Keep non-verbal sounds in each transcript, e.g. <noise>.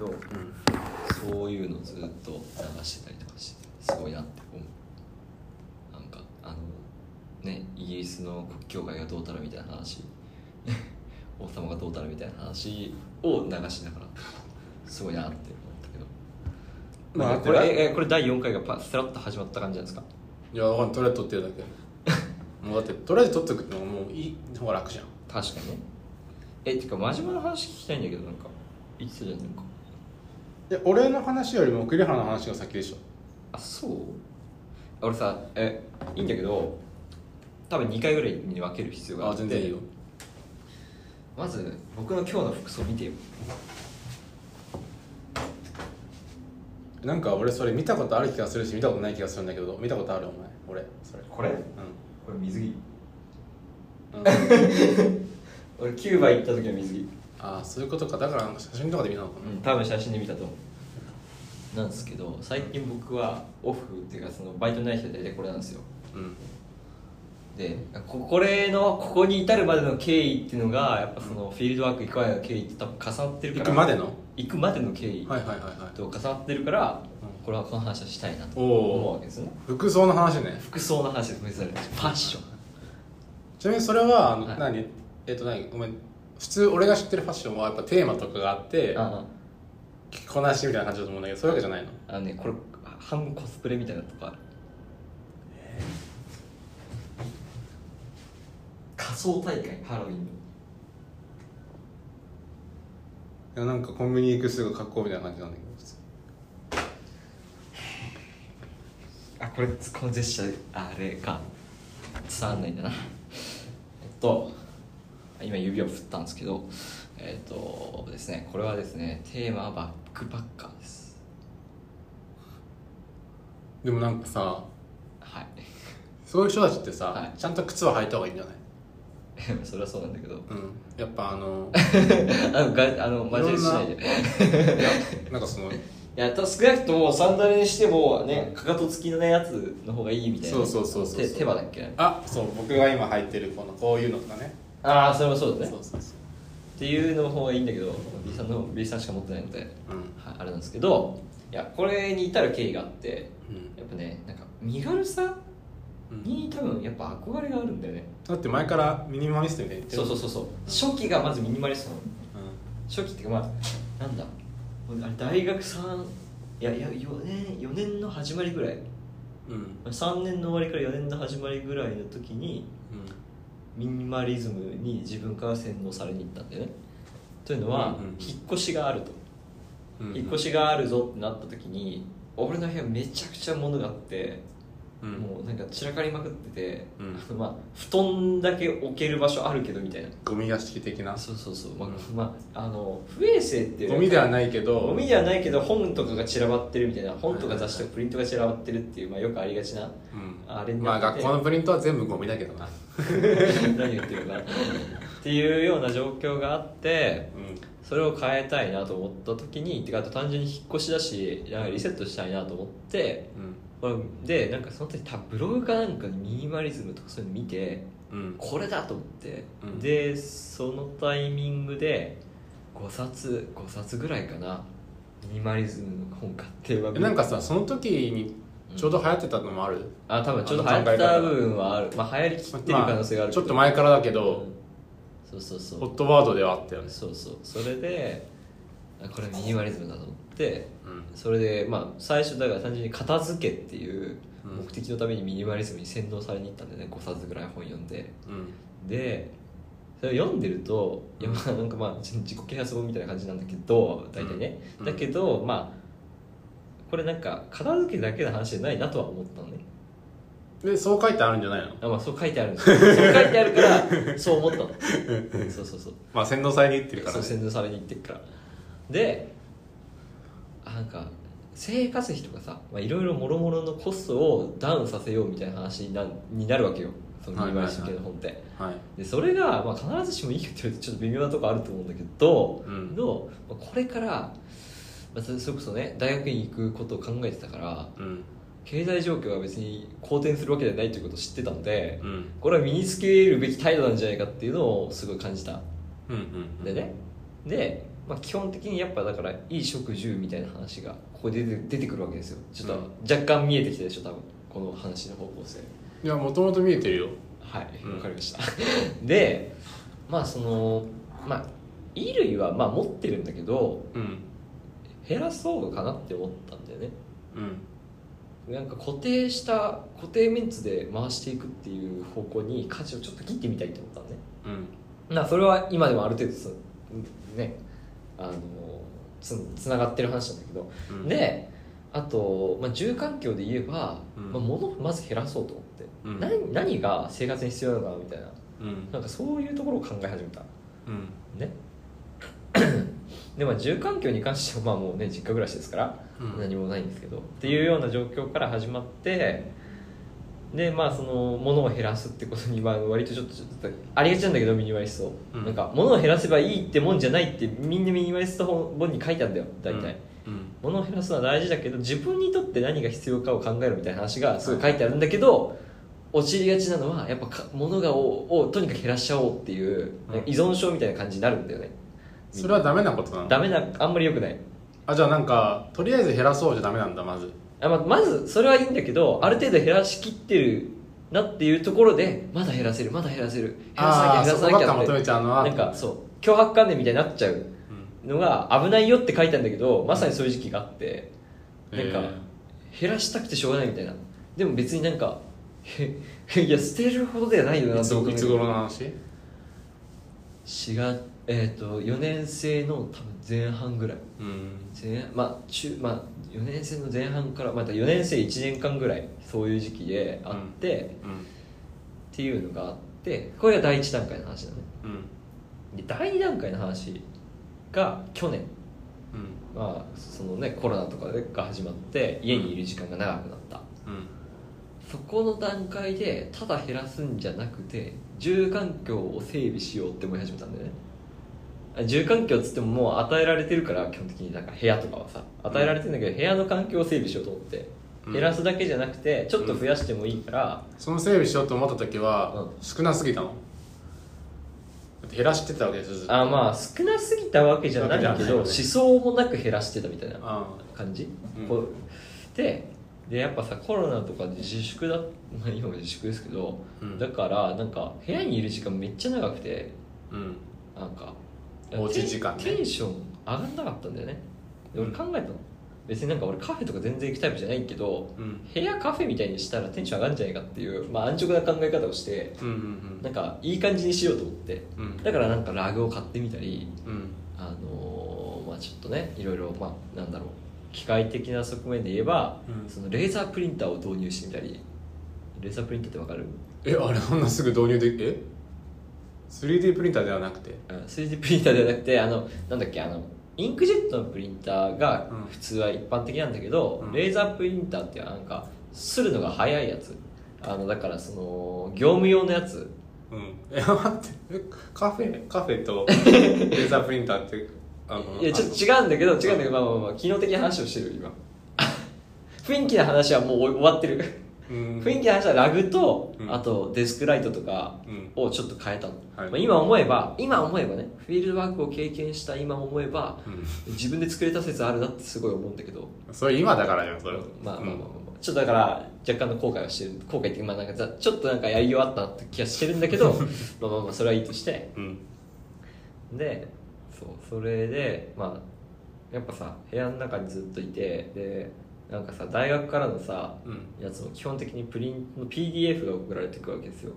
どうん。そういうのずっと流してたりとかしてすごいなって思う。なんかあのねイギリスの国教会がどうたらみたいな話。<laughs> 王様がどうたらみたいな話を流しながらすごいなって思ったけど。まあまあ、これえこれ第4回がパスラッと始まった感じなんですか？いやわかん <laughs> とりあえず撮ってるだけ。もうだってとりあえず撮っておくってのがもういい方が楽じゃん。確かにね。えてか真面目な話聞きたいんだけどなんか言ってたじゃんなんかいや俺の話よりも栗原の話が先でしょ。あそう？俺さえいいんだけど多分2回ぐらいに分ける必要があって。あ全然いいよ。まず僕の今日の服装見てよ。なんか俺それ見たことある気がするし見たことない気がするんだけど見たことあるお前。俺それ。これ？うこれ水着。ん、うん、<laughs> 俺キューバ行った時の水着ああそういうことか。だからなんか写真とかで見たのかうん多分写真で見たと思う。なんですけど最近僕はオフっていうかそのバイトない人で大体これなんですよ。なうん。でここれのここに至るまでの経緯っていうのがやっぱそのフィールドワーク行くまでの経緯って多分重なってるから行くまでの？行くまでの経緯はいはいはいはい。と重なってるから、うん。これはこの話はしたいなと思うわけですよね。服装の話ね。服装の話です珍しいファッション。ちなみにそれは、あのはい。何？えっ、と何？ごめん普通俺が知ってるファッションはやっぱテーマとかがあってあ着こなしみたいな感じだと思うんだけどそういうわけじゃないの。あのねこれ半分コスプレみたいなとこある。仮装大会ハロウィンのいやなんかコンビニ行くすぐ格好みたいな感じなんだけど普通。あこれこのジェスチャーあれか。伝わんないんだな。えっと今指を振ったんですけどえっとですねこれはですねテーマはバックパッカーです。でもなんかさはい。そういう人たちってさ、はい。ちゃんと靴は履いた方がいいんじゃない？<laughs> それはそうなんだけど。うん。やっぱあの <laughs> あのがあの真面目にしないでいなんかその <laughs> やた少なくともサンダルにしてもねかかと付きのねやつの方がいいみたいな。そうそうそうそう手手羽だっけあそう僕が今履いてるこのこういうのとかねああそれもそうだね。そうそうそう。っていうの方がいいんだけど B さんの B さんしか持ってないので、うん。はい、あれなんですけどいやこれに至る経緯があってうん。やっぱねなんか身軽さうん。に多分やっぱ憧れがあるんだよね、だって前からミニマリストみたいに言って。るそうそうそうそう。初期がまずミニマリストなの。う初期っていうかまあなんだ？あれ大学3いやいや4年4年の始まりぐらい。んうん。3年の終わりから4年の始まりぐらいの時にうんミニマリズムに自分から洗脳されに行ったんだよね。というのは、うんうんうん。引っ越しがあると、うん引っ越しがあるぞってなった時に俺の部屋めちゃくちゃ物があって、うん。もうなんか散らかりまくってて、うん。あ <laughs> のまあ布団だけ置ける場所あるけどみたいな。ゴミ屋敷的な？そうそうそう、まあうん。まあ、あの不衛生っていうゴミではないけど。ゴミではないけど本とかが散らばってるみたいな。本とか雑誌とかプリントが散らばってるっていう、まあ、よくありがちなうん。あれにまあなってて。学校のプリントは全部ゴミだけどな。<laughs> 何言ってるかなっていうような状況があってうん。それを変えたいなと思った時にてかあと単純に引っ越しだしなんかリセットしたいなと思ってうんでなんかその時多分ブログかなんかでミニマリズムとかそういうの見てうん。これだと思って、うん。でそのタイミングで5冊5冊ぐらいかな。ミニマリズムの本買ってえなんかさその時にちょうど流行ってたのもある、あ多分ちょうど流行った部分はある。まあ流行りきってる可能性があるちょっと前からだけど、うん。そうそうそう。ホットワードではあったよね。そうそう。それであこれミニマリズムだと思って。うんそれでまあ最初だから単純に片付けっていううん目的のためにミニマリズムに洗脳されに行ったんでね5冊ぐらい本読んで。うん。でそれを読んでるといやまあなんかまあ自自己啓発本みたいな感じなんだけど大体ね、うん。だけどまあこれなんか片付けだけの話じゃないなとは思ったのね。でそう書いてあるんじゃないの？あまあそう書いてある。んですよそう書いてあるから <laughs> そう思ったの。そうそうそう。まあ洗脳されに行ってるからそうね洗脳されに行ってるから。であなんか生活費とかさまあいろいろもろもろのコストをダウンさせようみたいな話になになるわけよ。そのミニマリスト系の本って、はいでそれが、まあ、必ずしもいいかって言われるとちょっと微妙なとこあると思うんだけど、うん。のまあこれから、まあ、それこそね大学に行くことを考えてたからうん。経済状況が別に好転するわけじゃないということを知ってたので、うん。これは身につけるべき態度なんじゃないかっていうのをすごい感じた。うんうん。でね。で、まあ、基本的にやっぱだからいい食住みたいな話がここで出てくるわけですよ。ちょっと若干見えてきたでしょ多分この話の方向性。いやもともと見えてるよ。はいうん。わかりました。<laughs> でまあそのまあ衣類はまあ持ってるんだけどうん。減らそうかなって思ったんだよね。うん。なんか固定した固定メンツで回していくっていう方向に舵をちょっと切ってみたいと思ったのね。うん。まあそれは今でもある程度つねあのつつながってる話なんだけど、うん。であと、まあ、住環境で言えば、うん。まあ、物をまず減らそうと思って、うん。何何が生活に必要なのかなみたいな。うん。なんかそういうところを考え始めた。うん。ね。<coughs> でまあ住環境に関してはまあもうね実家暮らしですから、うん。何もないんですけど。っていうような状況から始まってでまあその物を減らすってことにまあ割とちょっとちょっとありがちなんだけどミニマリスト、うん。なんか物を減らせばいいってもんじゃないってみんなミニマリスト本本に書いてあるんだよ大体、うん。物を減らすのは大事だけど自分にとって何が必要かを考えるみたいな話がすごい書いてあるんだけど陥りがちなのはやっぱか物がををとにかく減らしちゃおうっていう、うん。依存症みたいな感じになるんだよね。それはダメなことなの？ダメなあんまり良くない。あじゃあなんかとりあえず減らそうじゃダメなんだまず。あままずそれはいいんだけどある程度減らしきってるなっていうところでまだ減らせるまだ減らせる。減らさなきゃ減らさなきゃって。なんかそう脅迫観念みたいになっちゃううん。のが危ないよって書いたんだけどまさにそういう時期があってなんかえ減らしたくてしょうがないみたいな。でも別になんかへいや捨てるほどではないよなーいついつ頃の話？4月えっ、と4年生の多分前半ぐらい。うん。前まあ中まあ4年生の前半からまた4年生1年間ぐらいそういう時期であって、うんっていうのがあってこれが第一段階の話だね。うん。で第二段階の話が去年うん。まあそのねコロナとかが始まって家にいる時間が長くなった。うん。そこの段階でただ減らすんじゃなくて住環境を整備しようって思い始めたんだよね。あ住環境っつってももう与えられてるから基本的になんか部屋とかはさ与えられてるんだけど部屋の環境を整備しようと思ってうん。減らすだけじゃなくてちょっと増やしてもいいから、その整備しようと思った時はう少なすぎたの。だって減らしてたわけですよずっと。あまあ少なすぎたわけじゃないけけじゃない思想もなく減らしてたみたいなあ感じ、うん。こうででやっぱさコロナとかで自粛だ、まあ、今も自粛ですけど、うん。だからなんか部屋にいる時間めっちゃ長くてうん。なんかおうち時間ね。テンション上がんなかったんだよね。で俺考えたの。別になんか俺カフェとか全然行くタイプじゃないけどうん。部屋カフェみたいにしたらテンション上がるんじゃないかっていう、まあ、安直な考え方をしてうんうんなんかいい感じにしようと思って。うん。だからなんかラグを買ってみたりうん。あのーまあちょっとねいろいろまあなんだろう。機械的な側面で言えば、うん。そのレーザープリンターを導入してみたり。レーザープリンターってわかる？えあれあんなすぐ導入できえ？3D プリンターではなくて？あ 3D プリンターではなくてあのなんだっけあのインクジェットのプリンターがうん。普通は一般的なんだけど、うん。レーザープリンターってなんかするのが早いやつ。あのだからその業務用のやつ。うん。<laughs> え待って。えカフェカフェと <laughs> レーザープリンターってあのいやちょっと違うんだけど違うんだけどまあまあまあ機能的な話をしてるよ今。<laughs> 雰囲気の話はもう終わってる。うん雰囲気の話はラグと、うん。あとデスクライトとかうん。をちょっと変えたの、はい。まあ、今思えば今思えばねフィールドワークを経験した今思えばうん。自分で作れた説あるなってすごい思うんだけど。それ今だからよそれまあまあまあまあ、まあ。ちょっとだから若干の後悔はしてる後悔っていうかまあなんかざちょっとなんかやりようあったなって気がしてるんだけど <laughs> まあまあまあそれはいいとして。うん。でそうそれでまあやっぱさ部屋の中にずっといてでなんかさ大学からのさうん。やつも基本的にプリントの PDF が送られてくるわけですよ。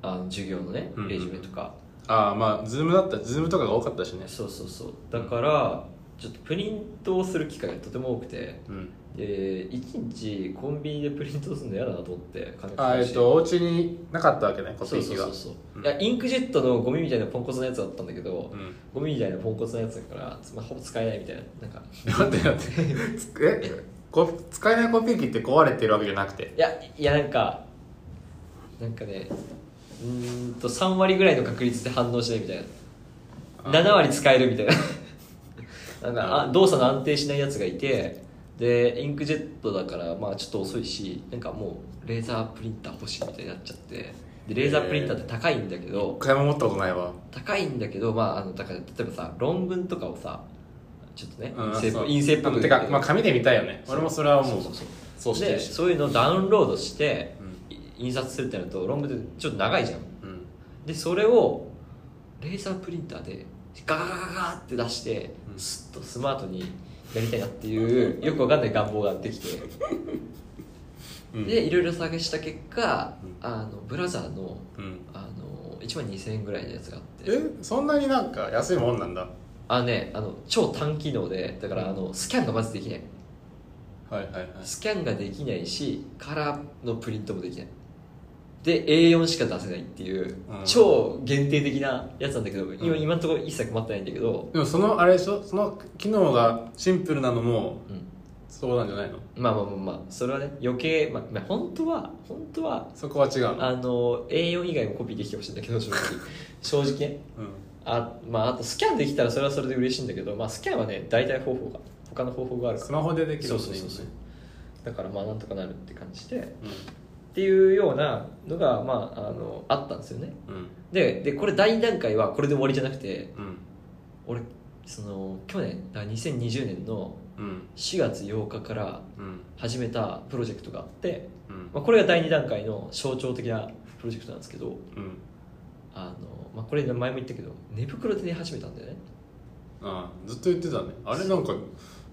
あの授業のねうんうんレジュメとか、ああまあズームだったズームとかが多かったしね。そうそうそう。だからちょっとプリントをする機会がとても多くてうん。で1日コンビニでプリントするの嫌だなと思って金あえっとお家になかったわけねコピー機が。そうそうそう、う。ん。いやインクジェットのゴミみたいなポンコツのやつだったんだけど、うん。ゴミみたいなポンコツのやつだから、まあ、ほぼ使えないみたいななんか。待って待ってつえ？こ使えないコピー機って壊れてるわけじゃなくて？いやいやなんかなんかねうーんと3割ぐらいの確率で反応しないみたいあな7割使えるみたいななんかあ動作の安定しないやつがいてでインクジェットだからまあちょっと遅いしなんかもうレーザープリンター欲しいみたいになっちゃってでレーザープリンターって高いんだけど一回も持ったことないわ。高いんだけどまああのだから例えばさ論文とかをさちょっとねうん陰性っぽくてか、まあ、紙で見たいよね。俺もそれはもう。そうそうそう。でそういうのをダウンロードしてうん。い印刷するってなると論文ってちょっと長いじゃん。うん。でそれをレーザープリンターでガガガガガって出して、うん。スッとスマートにやりたいなっていうよくわかん。ない願望ができて、うん。でいろいろ探した結果、うん。あのブラザーのあの1万2000円ぐらいのやつがあってえそん。なになん。か安いもん。なん。だあのねあの超単機能でだからあのスキャンがまずできないはいはいはいスキャンができないしカラーのプリントもできないで A4 しか出せないっていう、うん。超限定的なやつなんだけど今,、うん。今のところ一切困ってないんだけど、でもそのあれでしょ？その機能がシンプルなのもうん、そうなんじゃないの？まあまあまあまあそれはね余計、まあ、まあ本当は本当はそこは違う。のあの A4 以外もコピーできてほしいんだけど正直。<laughs> 正直ね。うん。あ,、まあ、あとスキャンできたらそれはそれで嬉しいんだけど、まあ、スキャンはね大体方法が他の方法があるから。スマホでできるそうんそうそうそう。だからまあなんとかなるって感じでっ今ていうようなのがまああのあったんですよね。うん。ででこれ第2段階はこれで終わりじゃなくてうん。俺その去年だから2020年のうん。4月8日からうん。始めたプロジェクトがあって、うん。まあ、これが第2段階の象徴的なプロジェクトなんですけどうん。あの、まあ、これ前も言ったけど寝袋で寝始めたんだよね。ああずっと言ってたね。あれなんか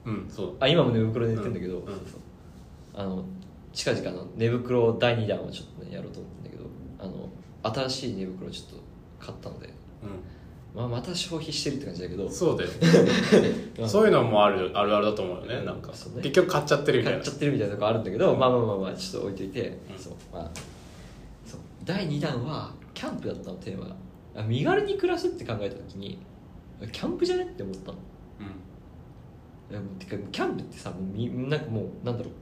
うんそう。あ今も寝袋で寝てんだけど、あの近々の寝袋第2弾をちょっとねやろうと思ってんだけどあの新しい寝袋をちょっと買ったので、うまあ、また消費してるって感じだけど。んそうだよ。<laughs> まあ。そういうのもあるあるあるだと思うよねなんか。ね。結局買っちゃってるみたいな。買っちゃってるみたいなとこあるんだけど、まあまあまあまあちょっと置いといて、うん。そうまあ。そう。第2弾はキャンプだったのテーマが。あ身軽に暮らすって考えた時にキャンプじゃねって思ったの。いやもうてかキャンプってさもうみなんかもうなんだろう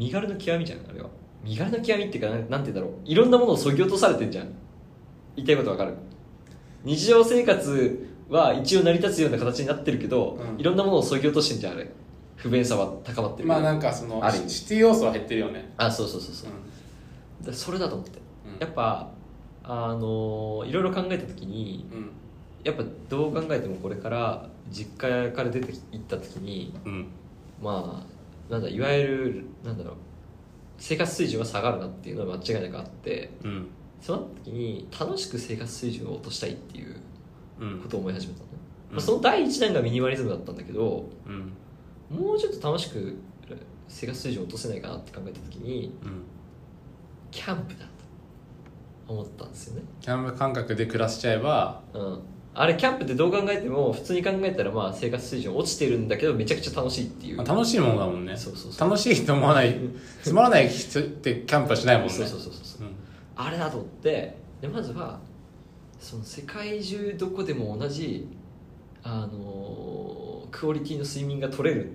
身軽の極みじゃんあれは。身軽の極みっていうかなんて言うんだろう。いろんなものをそぎ落とされてんじゃん。言いたいことわかる。日常生活は一応成り立つような形になってるけど、うん。いろんなものをそぎ落としてんじゃんあれ。不便さは高まってるまあなんかそのある意味。シティ要素は減ってるよね。あそうそうそうそう、うだそれだと思って、うん。やっぱあのーいろいろ考えた時にん。やっぱどう考えてもこれから実家から出て行った時にうん。まあなんだいわゆるなんだろう生活水準が下がるなっていうのは間違いなくあってうん。そうなった時に楽しく生活水準を落としたいっていううん。ことを思い始めたのね、うん。まあ、その第一弾がミニマリズムだったんだけどうん。もうちょっと楽しく生活水準を落とせないかなって考えた時にうん。キャンプだと思ったんですよね。キャンプ感覚で暮らしちゃえばうんあれキャンプってどう考えても普通に考えたらまあ生活水準落ちてるんだけどめちゃくちゃ楽しいっていう。まあ楽しいもんだもんね。そうそうそう楽しいと思わないつまらない人ってキャンプはしないもんね。そうそうそうそうう。ん。あれだと思って。でまずはその世界中どこでも同じ、あのークオリティの睡眠が取れる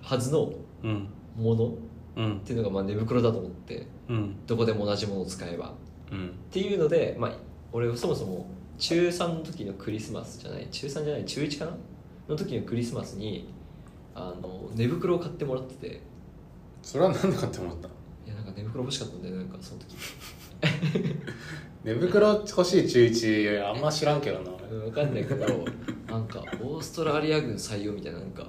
はずのうん。ものっうんていうのがまあ寝袋だと思って。うん。どこでも同じものを使えば。っうん。ていうので、まあ、俺そもそも中3の時のクリスマスじゃない？中3じゃない？中1かな？の時のクリスマスにあの寝袋を買ってもらってて。いそれは何でかって思った？やなんか寝袋欲しかったんだよなんかその時。<laughs> 寝袋欲しい中1あんま知らんけどなうん分かんないけど <laughs> なんかオーストラリア軍採用みたいななんか。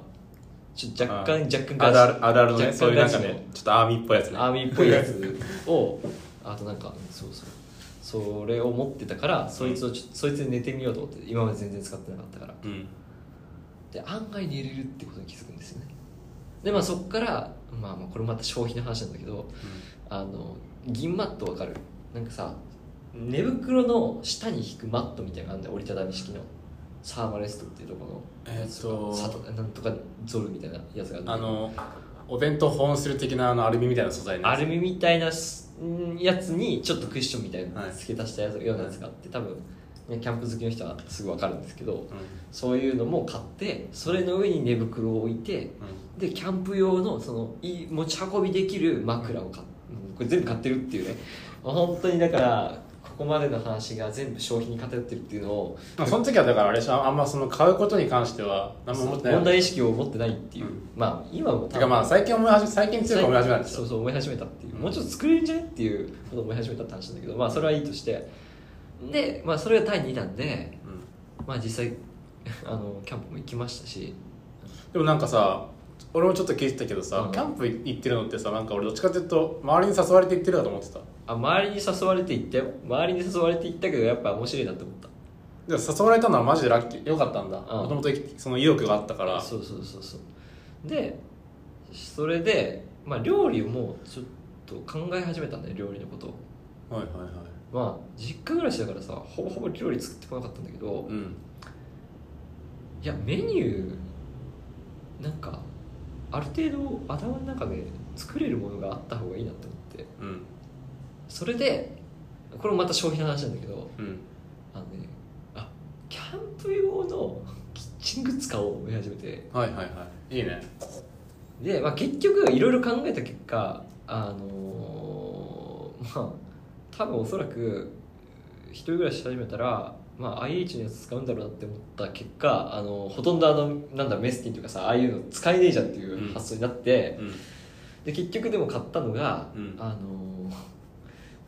ちょっと若干若干あるあるあるあるね若干そういうなんかねちょっとアーミーっぽいやつね。アーミーっぽいやつをあとなんかそうそうそれを持ってたからそいつをちょそいつで寝てみようと思って今まで全然使ってなかったから。うん。で案外寝れるってことに気づくんですよね。でまあそっからまあまあこれまた消費の話なんだけどあの銀マットわかる？なんかさ寝袋の下に引くマットみたいなのがあるんだよ折りたたみ式の。サーマレストっていうところのえーっとさとなんとかゾルみたいなやつがあるんだけど。あのお弁当保温する的なあのアルミみたいな素材のやつ。アルミみたいなやつにちょっとクッションみたいなはい。付け足したやつようなやつがあって多分、ね、キャンプ好きの人はすぐ分かるんですけどうん。そういうのも買ってそれの上に寝袋を置いてでキャンプ用のそのいい持ち運びできる枕を買っこれ全部買ってるっていうね。<laughs> 本当にだからここまでの話が全部消費に偏ってるっていうのをまあその時はだからあれでしょあんまその買うことに関しては何も思ってない問題意識を持ってないっていう、うん。まあ今もてかまあ最近思い始め最近強く思い始めたそうそう思い始めたっていう、うんもうちょっと作れるんじゃねっていうことを思い始めたって話なんだけどまあそれはいいとして。でまあそれが第2弾でうん。まあ実際 <laughs> あのキャンプも行きましたし。でもなんかさ俺もちょっと聞いてたけどさ、うん。キャンプ行ってるのってさなんか俺どっちかっていうと周りに誘われて行ってるだと思ってた。あ周りに誘われて行ったよ。周りに誘われて行ったけどやっぱ面白いなって思った。でも誘われたのはマジでラッキー。よかったんだ。うん。もともとその意欲があったから。そうそうそうそう。でそれで、まあ、料理をもうちょっと考え始めたんだよ料理のことを。はいはいはい。まあ実家暮らしだからさほぼほぼ料理作ってこなかったんだけどうん。いやメニューなんかある程度頭の中で作れるものがあった方がいいなって思って。うん。それでこれもまた消費の話なんだけどうん。あのねあキャンプ用の <laughs> キッチングッズ買おうと思い始めて。はいはいはい。いいね。で、まあ、結局いろいろ考えた結果あのーまあ多分おそらく一人暮らしし始めたら、まあ、IH のやつ使うんだろうなって思った結果あのほとんどあのなんだメスティンとかさああいうの使えねえじゃんっていう発想になって、うん。で結局でも買ったのが、うん。あのー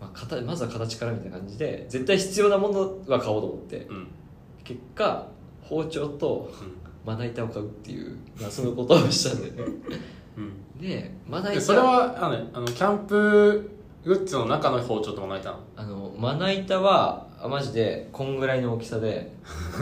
まあ、形まずは形からみたいな感じで絶対必要なものは買おうと思ってうん。結果包丁とうん。まな板を買うっていう、まあ、そのことをしたんだよね。うん。でまな板でそれはあのねあのキャンプグッズの中の包丁とまな板なあのまな板はあマジでこんぐらいの大きさで、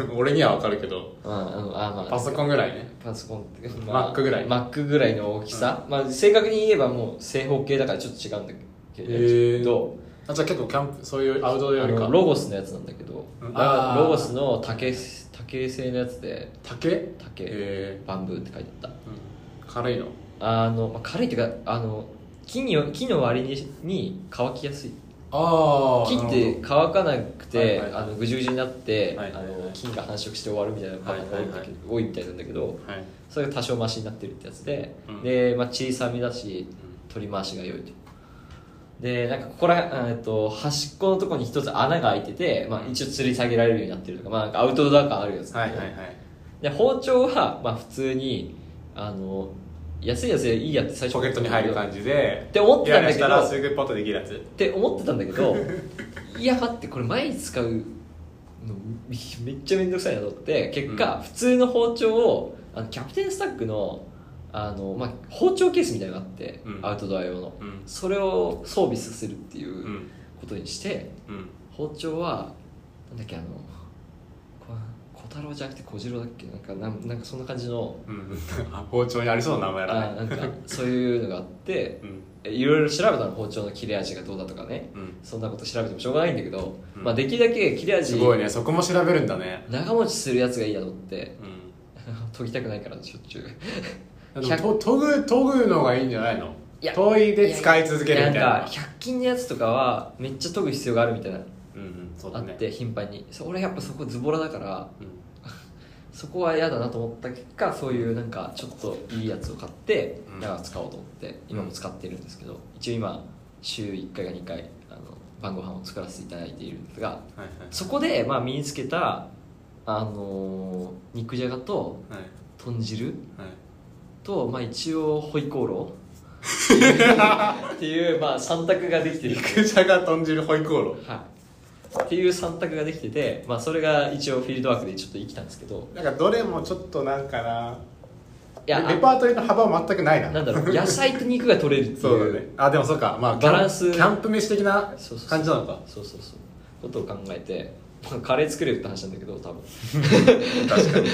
の <laughs> 俺には分かるけど。あまあパソコンぐらいね。パソコン。って、Mac ぐらい。マックぐらいの大きさ、まあ、正確に言えばもう正方形だからちょっと違うんだけへど、あじゃあ結構キャンプそういうアウトドアよりかロゴスのやつなんだけど、うん。だあー。ロゴスの竹竹製のやつで。竹？竹、えバンブーって書いてあっーうん、軽いの？たあの、まあ、軽いっていうかあの木に木の割にに乾きやすい。あ木って乾かなくて、はいはいはい。あのぐじゅぐじゅになって、はいはいはい。あの菌が繁殖して終わるみたいなパターンが多い多いみたいなんだけどはい、それが多少マシになってるってやつで、うん。で、まあ、小さめだし取り回しが良いと。でなんかここら、えっと端っこのところに一つ穴が開いてて、まあ、一応吊り下げられるようになってるとか,、まあ、なんかアウトドア感あるやつ、はいはいはい。で包丁は、まあ、普通にあの安いやつでいいやって最初ポケットに入る感じでって思ってたんだけどらすぐポッとできるやつ。って思ってたんだけど <laughs> いや待ってこれ毎日使うのめめっちゃ面倒くさいなと思って結果、うん。普通の包丁をあのキャプテンスタックのあの、まあ、包丁ケースみたいなのがあって、うん。アウトドア用の。うん。それを装備させるっていううん。ことにして、うん。包丁はなんだっけあの太郎じゃなくて小次郎だっけ？なんかなんなんかそんな感じの。うん。<laughs> あ包丁にありそうな名前あだね。なんかそういうのがあってうん。えいろいろ調べたの包丁の切れ味がどうだとかね。うん。そんなこと調べてもしょうがないんだけど、うん。まあ、できるだけ切れ味すごいね。そこも調べるんだね。長持ちするやつがいいなと思って。うん。<laughs> 研ぎたくないからしょっちゅう。研ぐ研ぐのがいいんじゃないの？いや研いで使い続けるみたいな。なんか100均のやつとかはめっちゃ研ぐ必要があるみたいな。うんうんそうだね。あって頻繁に。そう俺やっぱそこズボラだからうんそこは嫌だなと思った結果そういうなんかちょっといいやつを買ってうん。長く使おうと思って今も使ってるんですけど一応今週1回か2回あの晩ご飯を作らせていただいているんですがはいはいそこでまあ身につけたあのー肉じゃがとはい。豚汁はい。と、まあ、一応ホイコーロー。<laughs> っていう、まあ、3択ができてる、肉じゃが豚汁ホイコーロはい、っていう3択ができてて、まあ、それが一応フィールドワークでちょっと生きたんですけど。なんかどれもちょっとなんかな。いやレパートリーの幅は全くないな。なんだろう野菜と肉が取れるっていう。そうだね。あでもそうか。まあバランス。キャンプ飯的なそうそうそう。感じなのか。そうそうそう。ことを考えて、まあ、カレー作れるって話なんだけど多分。<laughs> 確かに。っ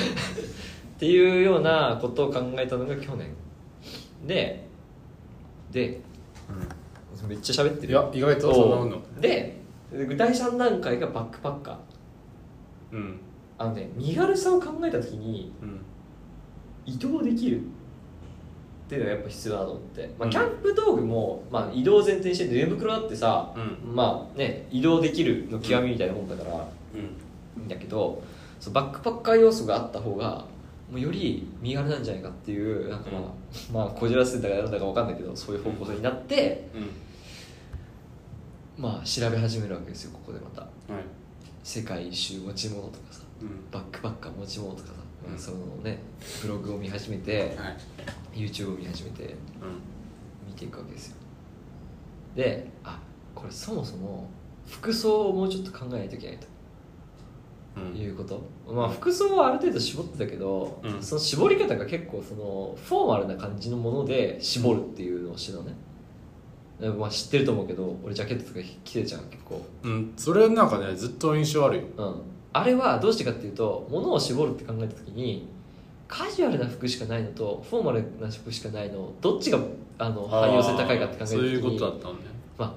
ていうようなことを考えたのが去年。ででめっちゃ喋ってる。いや意外とそんなもんの。で第3段階がバックパッカー。うん。あのね身軽さを考えた時にうん。移動できる。っていうのがやっぱ必要だなと思って、まあ、うん。キャンプ道具も、まあ、移動を前提にして寝袋だってさ、うん。まあね移動できるの極みみたいなもんだからうん。いいんだけどそうバックパッカー要素があった方がもうより身軽なんじゃないかっていうなんかまあ、まあこじらせてたかなんだか分かんないけどそういう方向性になってまあ調べ始めるわけですよここでまた。はい。世界一周持ち物とかさうん。バックパッカー持ち物とかさ、うん。そのねブログを見始めてはい。YouTube を見始めてうん。見ていくわけですよ。であこれそもそも服装をもうちょっと考えないといけないと。うん。いうこと、まあ服装はある程度絞ってたけど、うん。その絞り方が結構そのフォーマルな感じのもので絞るっていうのをしてたのね、でまあ知ってると思うけど俺ジャケットとか着てるじゃん結構。うん。それなんかねずっと印象あるよ。うん。あれはどうしてかっていうと物を絞るって考えた時にカジュアルな服しかないのとフォーマルな服しかないのどっちがあの汎用性高いかって考えた時にそういうことだったんだよまあ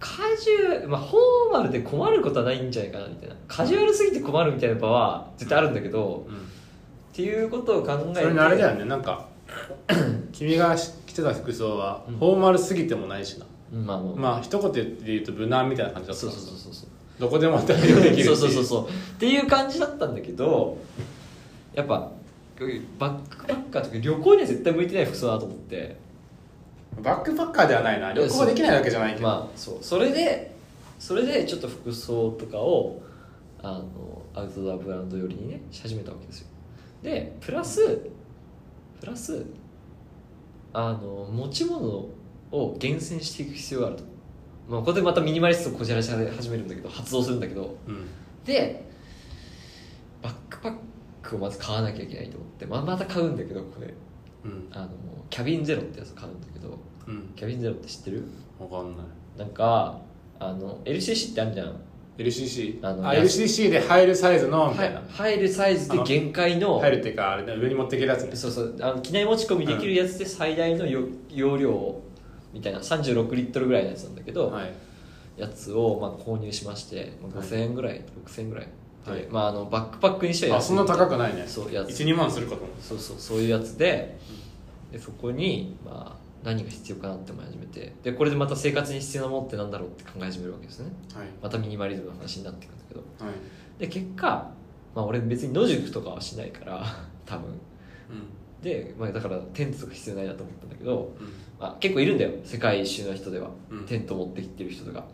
カジュアまあフォーマルで困ることはないんじゃないかなみたいな。カジュアルすぎて困るみたいな場は絶対あるんだけど、うん。っていうことを考えてそれにあれだよねなんか <clears throat> 君が着てた服装はうん。フォーマルすぎてもないしな、うんまあまあ、まあ一言で言うと無難みたいな感じだったそうそうそうそうどこでも対応できるそう。そうそううそう。っていう感じだったんだけどやっぱバックパッカーとか旅行には絶対向いてない服装だと思って。バックパッカーではないな。旅行できないわけじゃないけど、まあそう。それでそれでちょっと服装とかをあのアウトドアブランド寄りにねし始めたわけですよ。でプラスプラスあの持ち物を厳選していく必要があると、まあ、ここでまたミニマリストをこじらし始めるんだけど発動するんだけど。うんでバックパックをまず買わなきゃいけないと思って、まあ、また買うんだけどこれうん。あのキャビンゼロってやつを買うんだけど。うん。キャビンゼロって知ってる？分かんない。なんかあの LCC ってあるじゃん LCC あのあ LCC で入るサイズのみたいな、は入るサイズで限界の入るっていうかあれね上に持っていけるやつね。そうそうあの機内持ち込みできるやつで最大のよ容量みたいな36リットルぐらいのやつなんだけど、はい。やつをまあ購入しまして、まあ、はい。5000円ぐらい、6000円ぐらい。で、はい。まあ、あのバックパックにしては安いあそんな高くないね。そうやつ12万するかと思うそうそうそういうやつででそこに、まあ、何が必要かなって思い始めてでこれでまた生活に必要なものってなんだろうって考え始めるわけですね。はい。またミニマリズムの話になっていくんだけど。はい。で結果、まあ、俺別に野宿とかはしないから <laughs> 多分。で、まあ、だからテントとか必要ないなと思ったんだけど、うん。まあ、結構いるんだよ。世界一周の人では、うん。テント持ってきてる人とか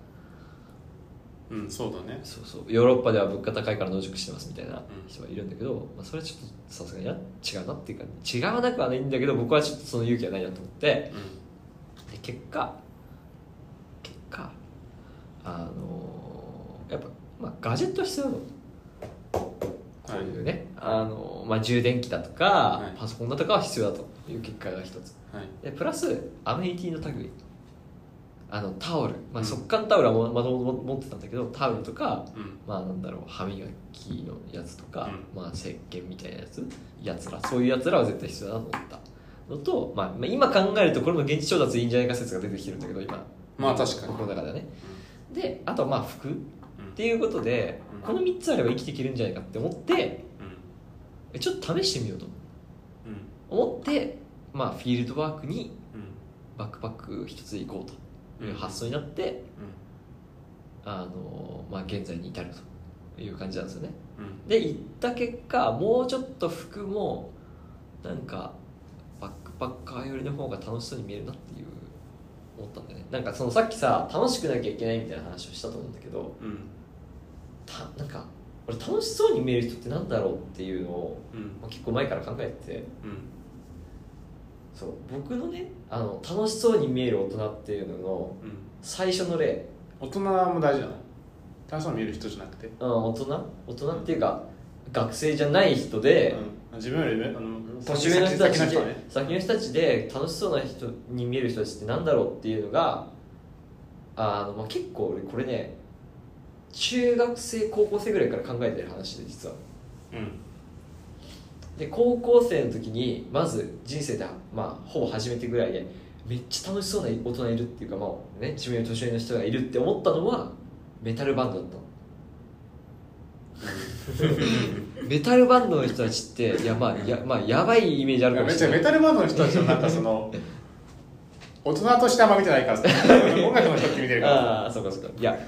うん、うん、そうだね。そうそう。ヨーロッパでは物価高いから野宿してますみたいな人はいるんだけど、まあ、それはちょっとさすがにや違うなっていうか違わなくはないんだけど僕はちょっとその勇気はないなと思ってで結果結果あのーやっぱ、まあ、ガジェット必要だとこういうね、あのーまあ、充電器だとか、はい。パソコンだとかは必要だという結果が一つ。はい。でプラスアメニティの類あのタオル、まあ、うん。速乾タオルはもまともと持ってたんだけどタオルとかうん。まあなんだろう歯磨きのやつとか、うまあ石鹸みたいなやつ。やつらそういうやつらは絶対必要だなと思った。のと、まあ、まあ今考えるとこれも現地調達いいんじゃないか説が出てきてるんだけど今。まあ確かに。僕の中ではね。であとまあ服っうん。ていうことで、うん。この3つあれば生きていけるんじゃないかって思ってちょっと試してみようと。うん。思って、まあ、フィールドワークにうん。バックパック一つで行こうと発想になって、あのまあ、現在に至るという感じなんですよね。うん。で行った結果もうちょっと服もなんかバックパッカー寄りの方が楽しそうに見えるなっていう思ったんだよね。なんかそのさっきさ楽しくなきゃいけないみたいな話をしたと思うんだけどうんたなんか俺楽しそうに見える人ってなんだろうっていうのを、うん。まあ、結構前から考えててうんそう僕のねあの楽しそうに見える大人っていうののうん。最初の例。大人も大事なの？楽しそうに見る人じゃなくて？うん、大人？大人っていうか学生じゃない人で、うん。自分より上？あの年上の人たちで先の人ね。先の人たちで楽しそうな人に見える人たちってなんだろうっていうのがあの、まあ、結構俺これね中学生高校生ぐらいから考えてる話で実は。うんで高校生の時にまず人生で、まあ、ほぼ初めてぐらいでめっちゃ楽しそうな大人いるっていうか、まあね、自分より年上の人がいるって思ったのはメタルバンドだった。の <laughs> メタルバンドの人たちっていやまあや,、まあ、やばいイメージあるかもめっちゃしれない。メタルバンドの人たちのなんかその大人としてあんま見てないからさ。音楽の人って見てるから。ああそうかそうか。いや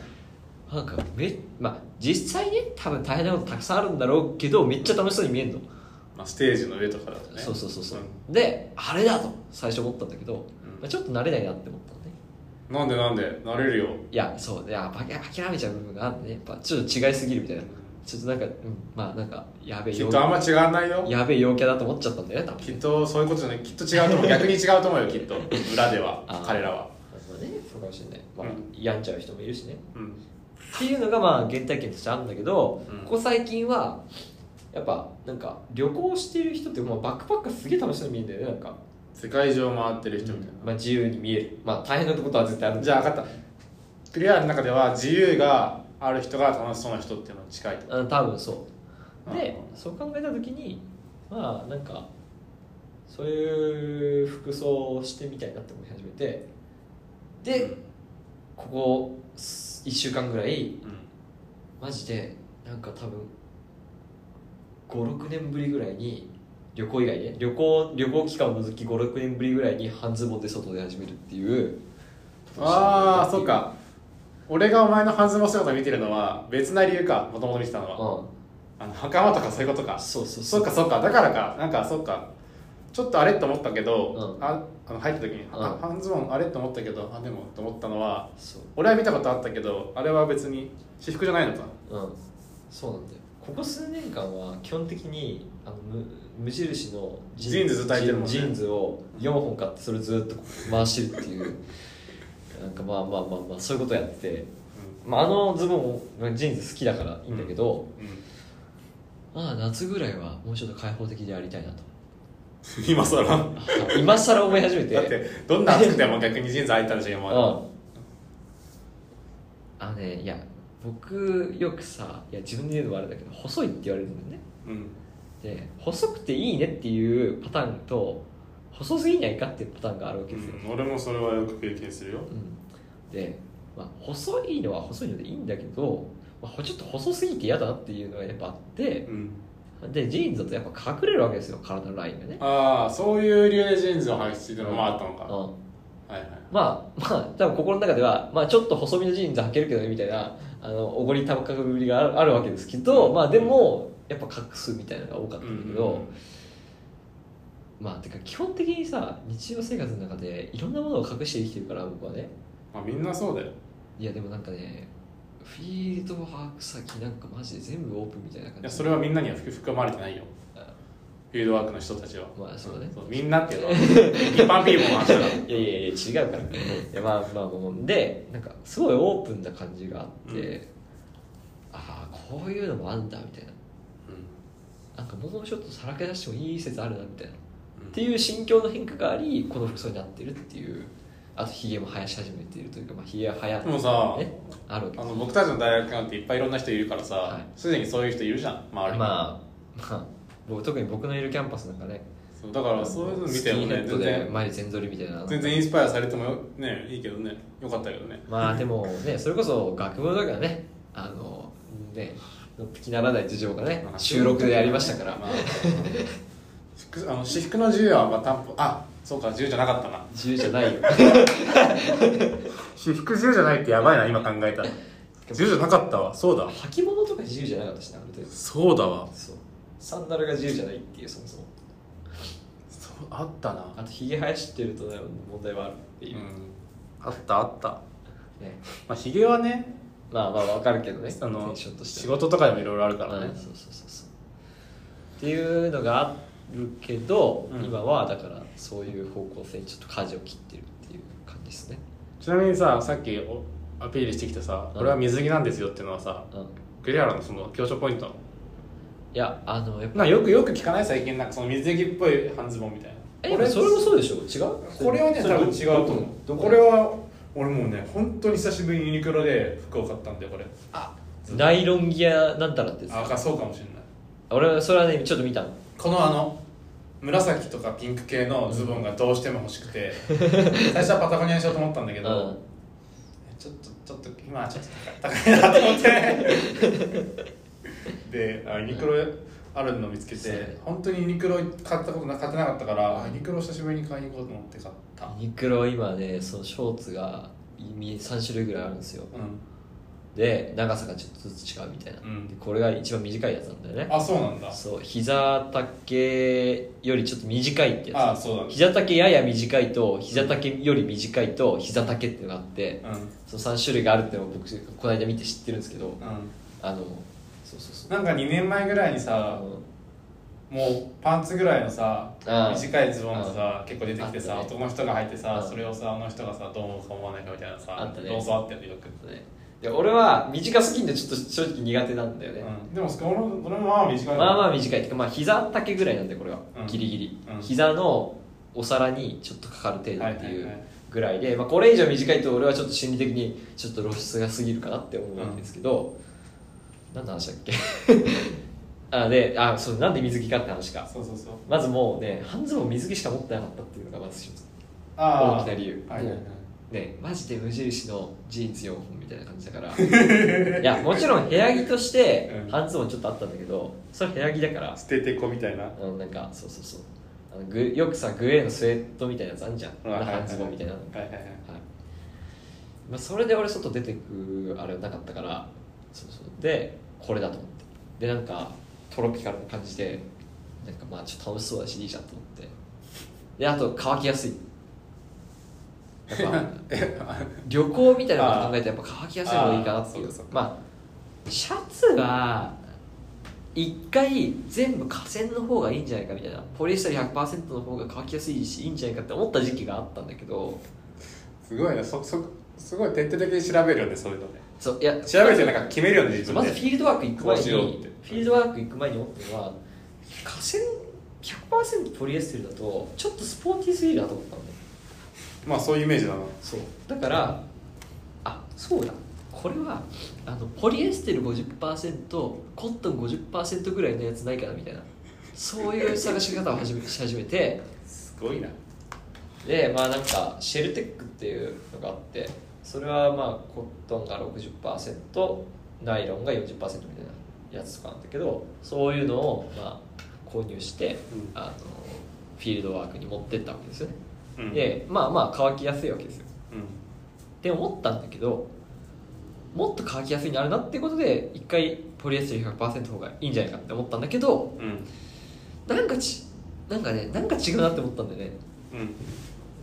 なんかめまあ実際ね多分大変なことたくさんあるんだろうけどめっちゃ楽しそうに見えるの、まあ、ステージの上とかだとね。そうそうそうそう、ん。であれだと最初思ったんだけど、うん。まあ、ちょっと慣れないなって思ったのね。なんでなんで？なれるよ。いやそう。いやば諦めちゃう部分があってね。やっぱちょっと違いすぎるみたいな。ちょっとなんか、うん、まあなんかやべえきっとあんま違わないよ。やべえ陽キャだと思っちゃったんだよね多分きっとそういうことじゃない。きっと違うと思う。<laughs> 逆に違うと思うよきっと。裏では <laughs> 彼らは。まあねそうかもしれないまあ、うん。病んじゃう人もいるしね。うん。っていうのがまあ原体験としてあるんだけど、うん。ここ最近はやっぱなんか旅行してる人ってもうバックパッカーすげえ楽しそうに見えるんだよねなんか、世界中を回ってる人みたいな、まあ、自由に見えるまあ大変なことは絶対あるじゃあ分かったクリアの中では自由がある人が楽しそうな人っていうのに近いと。うん多分そう。でうんそう考えた時にまあなんかそういう服装をしてみたいなって思い始めて。でここ1週間ぐらいうん。マジでなんか多分56年ぶりぐらいに旅行以外ね旅行旅行期間を除き56年ぶりぐらいに半ズボンで外で始めるっていう。ああそっか。俺がお前の半ズボン姿見てるのは別な理由かもともと見てたのは。うあの袴とかそういうことか。んそうそう。そっかそっか。だからか。なんかそっか。ちょっとあれって思ったけど、うん。ああの入った時に、あうん。半ズボンあれって思ったけどあでもと思ったのはそう。俺は見たことあったけどあれは別に私服じゃないのか。うん。そうなんだよここ数年間は基本的にあの無無印のジーンズジーンズを4本買ってそれずっと回してるっていうなんかまあまあまあまあそういうことやってて、まあ、あのズボンジーンズ好きだからいいんだけど、うん、うんまあ夏ぐらいはもうちょっと開放的でやりたいなと。<laughs> 今更。だ今更思い始めて。ってどんな暑くても逆にジーンズ履いたらしい今までうん。あのねいや僕よくさいや自分で言うのもあれだけど細いって言われるんだよね。うん。で細くていいねっていうパターンと細すぎないかっていうパターンがあるわけですよ、うん俺もそれはよく経験するよ。うん。で、まあ、細いのは細いのでいいんだけど、まあ、ちょっと細すぎて嫌だなっていうのがやっぱあってうん。でジーンズだとやっぱ隠れるわけですよ体のラインがね、ああそういう理由でジーンズを履いてるのもあったのか、うん、はいはい。まあまあ多分心の中では、まあ、ちょっと細身のジーンズ履けるけどねみたいなあのおごりたかぶりがあるわけですけど、まあでもやっぱ隠すみたいなのが多かったんだけど、まあてか基本的にさ日常生活の中でいろんなものを隠して生きてるから僕はね。まあみんなそうだよ。いやでもなんかねフィールドワーク先なんかマジで全部オープンみたいな感じ。いやそれはみんなには含まれてないよフィールドワークの人たちは。まあそうだねそうみんなっていうのは一般ピーポーの話だから。<laughs> いやいやいや違うから。いやまあまあまあでなんかすごいオープンな感じがあって、うん。ああこういうのもあんだみたいな。なんかもうちょっとさらけ出してもいい説あるなみたいな。っていう心境の変化がありこの服装になってるっていう。あとひげも生やし始めているというか、まあ、ひげは生やでもさねあるわけあの僕たちの大学なんていっぱいいろんな人いるからさはい。すで、にそういう人いるじゃん周りに、まあまあ僕特に僕のいるキャンパスなんかね。そうだからそういうの見てもねッドで全然。前に全剃りみたいな全然インスパイアされてもよねいいけどね。よかったけどね。まあでもねそれこそ学部の時はねあのねのっぴきならない事情がねまあ収録でやりましたから。まあ服あ。の私服の自由はまあ担保あそうか自由じゃなかったな。自由じゃないよ。<laughs> 私服自由じゃないってやばいな今考えたら。自由じゃなかったわ。そうだ。履物とか自由じゃなかったしなそうだわ。そうサンダルが自由じゃないっていうそもそも。そうあったな。あとひげ生やしてるとね問題はあるっていう。う、ん。あったあった。ね。まあひげはねまあまあわかるけどね。あのテンションとして仕事とかでもいろいろあるからね、うんそうそうそうそう。っていうのがあるけど、うん。今はだからそういう方向性にちょっと舵を切ってるっていう感じですね。ちなみにささっきおアピールしてきたさ、うん。これは水着なんですよっていうのはさうん。栗原のその強調ポイントなの？いやあのやっぱ。なよくよく聞かない最近なんかその水着っぽい半ズボンみたいな。えそれもそうでしょ。違う？これはね多分違うと思う。どここれは俺もうね本当に久しぶりにユニクロで服を買ったんだよこれ。あナイロンギアなんたらってあかそうかもしれない。俺はそれはねちょっと見たの。このあの紫とかピンク系のズボンがどうしても欲しくて <laughs> 最初はパタゴニアにしようと思ったんだけど、うん。ちょっとちょっと今はちょっと高い高いなと思ってであユニクロあるの見つけそう。ねて本当にユニクロ買ったことな買ってなかったからあユニクロ久しぶりに買いに行こうと思って買った。ユニクロ今ねそのショーツが3種類ぐらいあるんですよ。うん。で長さがちょっとずつ違うみたいな、うん。でこれが一番短いやつなんだよね。あそうなんだ。そう膝丈よりちょっと短いってやつ。あそうだ。ね膝丈やや短いと膝丈より短いと膝丈っていうのがあってうん。その3種類があるっていうのを僕この間見て知ってるんですけどうあのそうそうそんなんか2年前ぐらいにうさあのもうパンツぐらいのさ短いズボンがさ結構出てきてさね。男の人が履いてさうんそれをさあの人がさどう思うか思わないかみたいなさね。論争あったよねよく。ねで俺は短すぎんでちょっと正直苦手なんだよね、うん。でも俺も俺もまあ短いまあまあ短いっていうかまあ膝丈ぐらいなんでこれは、うん。ギリギリ、うん。膝のお皿にちょっとかかる程度っていうはいはいはい。ぐらいで、まあ、これ以上短いと俺はちょっと心理的にちょっと露出が過ぎるかなって思うんですけど、何の話だっけ？<laughs> あであそうなんで水着かって話か。そうそうそう。まずもうね半ズボン水着しか持ってなかったっていうのがまず大きな理由。はいはいはい。ねマジで無印のジーンズ4本みたいな感じだから。<laughs> いやもちろん部屋着としてうん。半ズボンちょっとあったんだけどそれ部屋着だから。捨ててこみたいな。あのなんかそうそうそう。あのグよくさグレーのスウェットみたいなやつあんじゃん、半ズボンみたいなの。はいはいはい。はい。まあ、それで俺外出てくあれはなかったから。そうそう。でこれだと思って。でなんかトロピカルな感じでなんかまあちょっと楽しそうだしいいじゃんと思って。であと乾きやすい。やっぱ <laughs> 旅行みたいなこと考えてやっぱ乾きやすい方がいいかなっていう。まあシャツは一回全部河川の方がいいんじゃないかみたいな。ポリエステル100%の方が乾きやすいしいいんじゃないかって思った時期があったんだけど。すごいね。そそすごい徹底的に調べるよねそういうのねそういや調べてなんか決めるよね自まずフィールドワーク行く前にて。フィールドワーク行く前に思ったのは河川100%ポリエステルだとちょっとスポーティーすぎるなと思ったんだよまあそういうイメージだな。そう。だからあそうだ。これはあのポリエステル50%コットン50%ぐらいのやつないかなみたいな。そういう探し方を始めし始めて。すごいな。でまあなんかシェルテックっていうのがあってそれはまあコットンが60%ナイロンが40%みたいなやつとかなんだけどそういうのをまあ購入して、うん。あのフィールドワークに持ってったわけですよね、うん。でまあまあ乾きやすいわけですよ。うん。って思ったんだけどもっと乾きやすいのあるなっていうことで一回ポリエステル100%の方がいいんじゃないかって思ったんだけどうん。なんかちなんかねなんか違うなって思ったんだよね。うん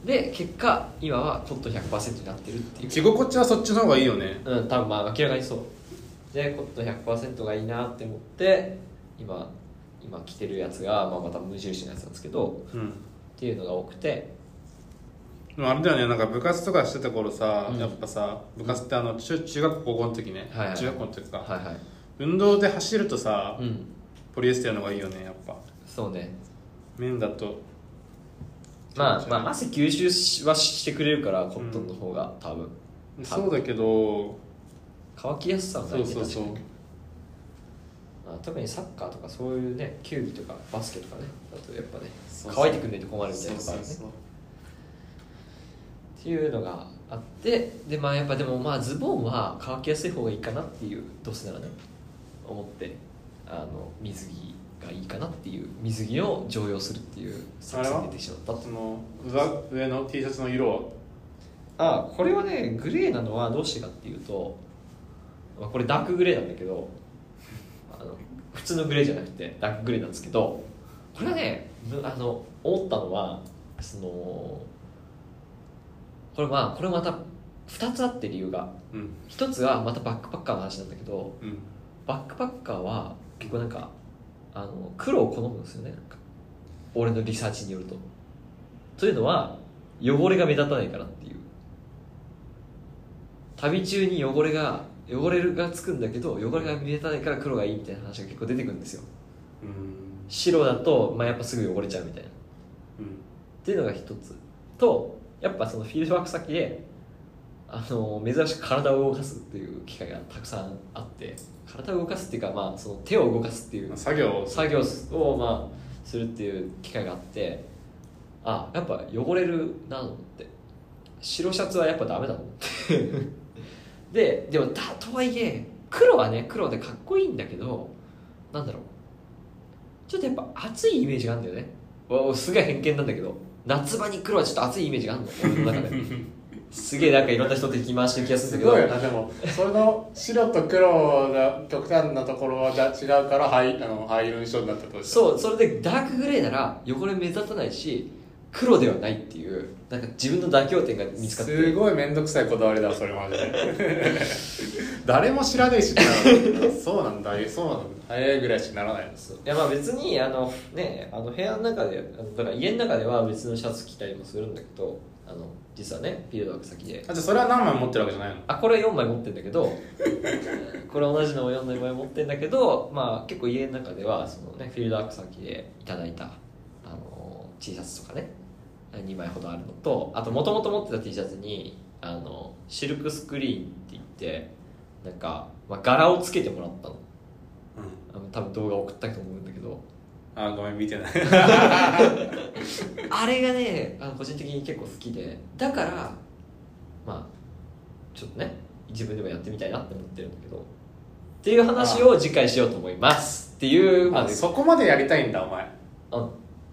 で結果今はコットン100%になってるっていう。着心地はそっちの方がいいよね。うん多分まあ明らかにそう。でコットン100%がいいなって思って今今着てるやつが、まあ、また無印のやつなんですけどうん。っていうのが多くて。でもあれだよねなんか部活とかしてた頃さ、うん。やっぱさ部活ってあの中中学高校の時ね、はいはい中学校の時か、はいはい。運動で走るとさ、うん。ポリエステルの方がいいよねやっぱ。そうね。綿だとまあ、まあ、汗吸収しはしてくれるからコットンの方が多分、そうだけど乾きやすさはないねそうそうそう。確かに。まあ、特にサッカーとかそういうね球技とかバスケとかねだとやっぱね乾いてくんないと困るみたいなとこあるね。っていうのがあってでまあやっぱでもまあズボンは乾きやすい方がいいかなっていうどうせならね思ってあの水着がいいかなっていう水着を常用するっていう作戦に出てしまったその上上の T シャツの色は？あこれはねグレーなのはどうしてかっていうと、まあ、これダークグレーなんだけど <laughs> あの普通のグレーじゃなくてダークグレーなんですけどこれはねむあの思ったのはそのこれまあこれまた2つあって理由が。うん。1つはまたバックパッカーの話なんだけどうん。バックパッカーは結構なんかあの黒を好むんですよね。俺のリサーチによると。というのは汚れが目立たないからっていう。旅中に汚れが汚れがつくんだけど汚れが目立たないから黒がいいみたいな話が結構出てくるんですよ。うん。白だと、まあ、やっぱすぐ汚れちゃうみたいな。っていうのが一つ。とやっぱそのフィールドワーク先であの珍しく体を動かすっていう機会がたくさんあって体を動かすっていうか、まあ、その手を動かすっていううん作業を作業を、まあ、するっていう機会があってあやっぱ汚れるなと思って。白シャツはやっぱダメだと思って。<laughs> ででもだとはいえ黒はね黒でかっこいいんだけどなんだろう。ちょっとやっぱ暑いイメージがあるんだよね。おすごい偏見なんだけど。夏場に黒はちょっと暑いイメージがあるの俺の中で <laughs> すげえなんかいろんな人敵回してる気がすするけど。ごいよ。なでもその白と黒が極端なところはだ違うから灰あの灰色にしようになったとそうそれでダークグレーなら汚れ目立たないし黒ではないっていうなんか自分の妥協点が見つかって。すごい面倒くさいこだわりだそれマジで。<laughs> 誰も知らねえしなそうなんだそうなんだ。早いぐらいしかならないですいやまあ別にあのねあの部屋の中でだから家の中では別のシャツ着たりもするんだけどあの実はねフィールドワーク先で。あじゃあそれは何枚も持ってるわけじゃないの？あこれ4枚持ってるんだけど <laughs> これ同じのを4枚持ってるんだけどまあ結構家の中ではそのねフィールドワーク先でいただいたあの T シャツとかね2枚ほどあるのとあともともと持ってた T シャツにあのシルクスクリーンって言ってなんか、まあ、柄をつけてもらったの。あの多分動画送ったと思うんだけどあごめん見てない。<laughs> あれがねあの個人的に結構好きで。だからまあちょっとね自分でもやってみたいなって思ってるんだけど。っていう話を次回しようと思います。っていうまそこまでやりたいんだお前。うん。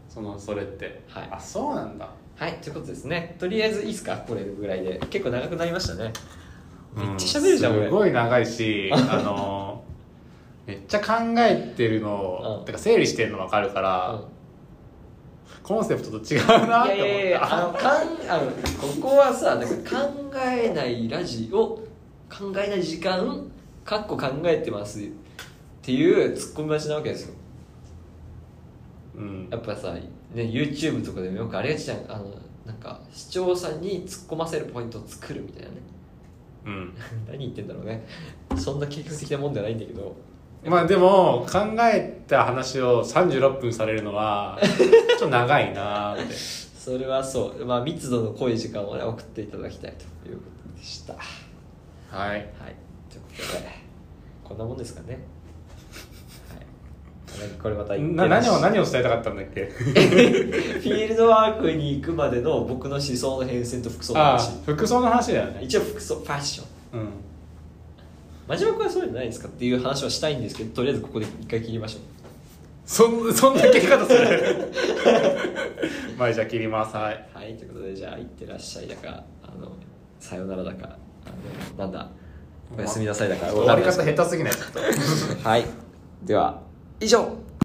そのそれって。はい。あそうなんだ。はいということですね。とりあえずいいですか？これぐらいで。結構長くなりましたね。めっちゃ喋るじゃん、俺。すごい長いしあのめっちゃ考えてるの、うん。てか整理してるの分かるから、うん。コンセプトと違うなって思った。いやいやあのかん <laughs> あのここはさなんか考えないラジオ考えない時間かっこ考えてますっていうツッコミ待ちなわけですよ。うん。やっぱさ、ね、YouTube とかでもよくありがちじゃん。あのなんか視聴者に突っ込ませるポイントを作るみたいなね。うん。<laughs> 何言ってんだろうね。そんな計画的なもんではないんだけどまあでも考えた話を36分されるのは <laughs> ちょっと長いなって。それはそう、まあ、密度の濃い時間を、ね、送っていただきたいということでした。はい。はい。ということでこんなもんですかね。はい。これまた何を何を伝えたかったんだっけ？<laughs> フィールドワークに行くまでの僕の思想の変遷と服装の話。服装の話だよね。一応服装ファッション。うん真島君はそういうのないですかっていう話はしたいんですけどとりあえずここで一回切りましょう。そんそんな切り方するまあじゃあ切ります。はい。はいということでじゃあ行ってらっしゃいだかあのさよならだかあのなんだおやすみなさいだか終わり方下手すぎないちょっとはい。では以上